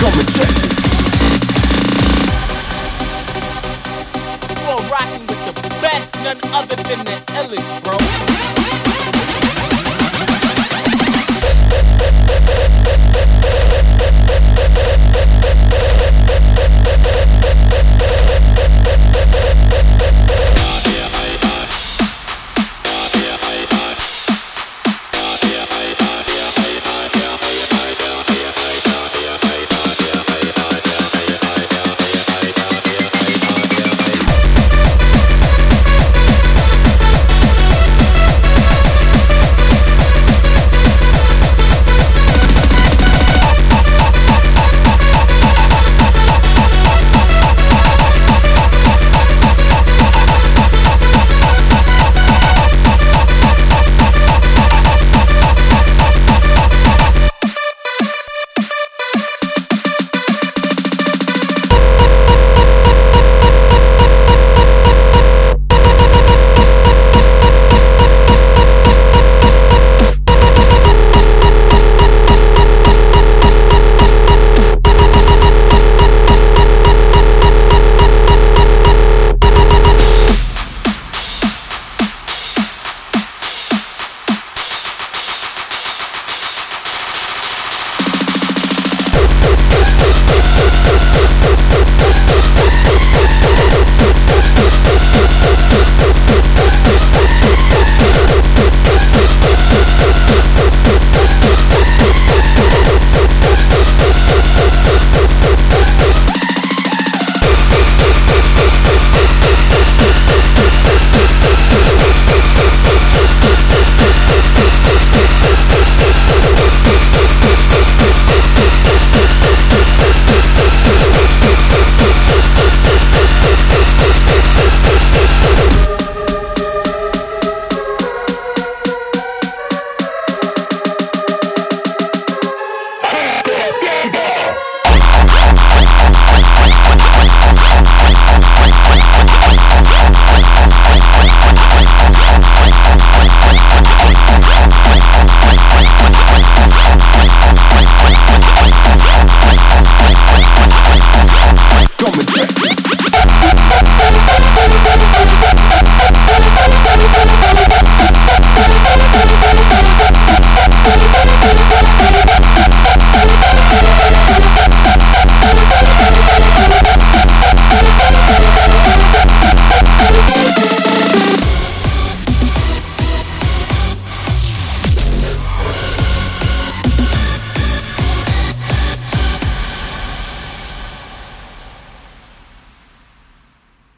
You are rocking with the best, none other than the Ellis, bro.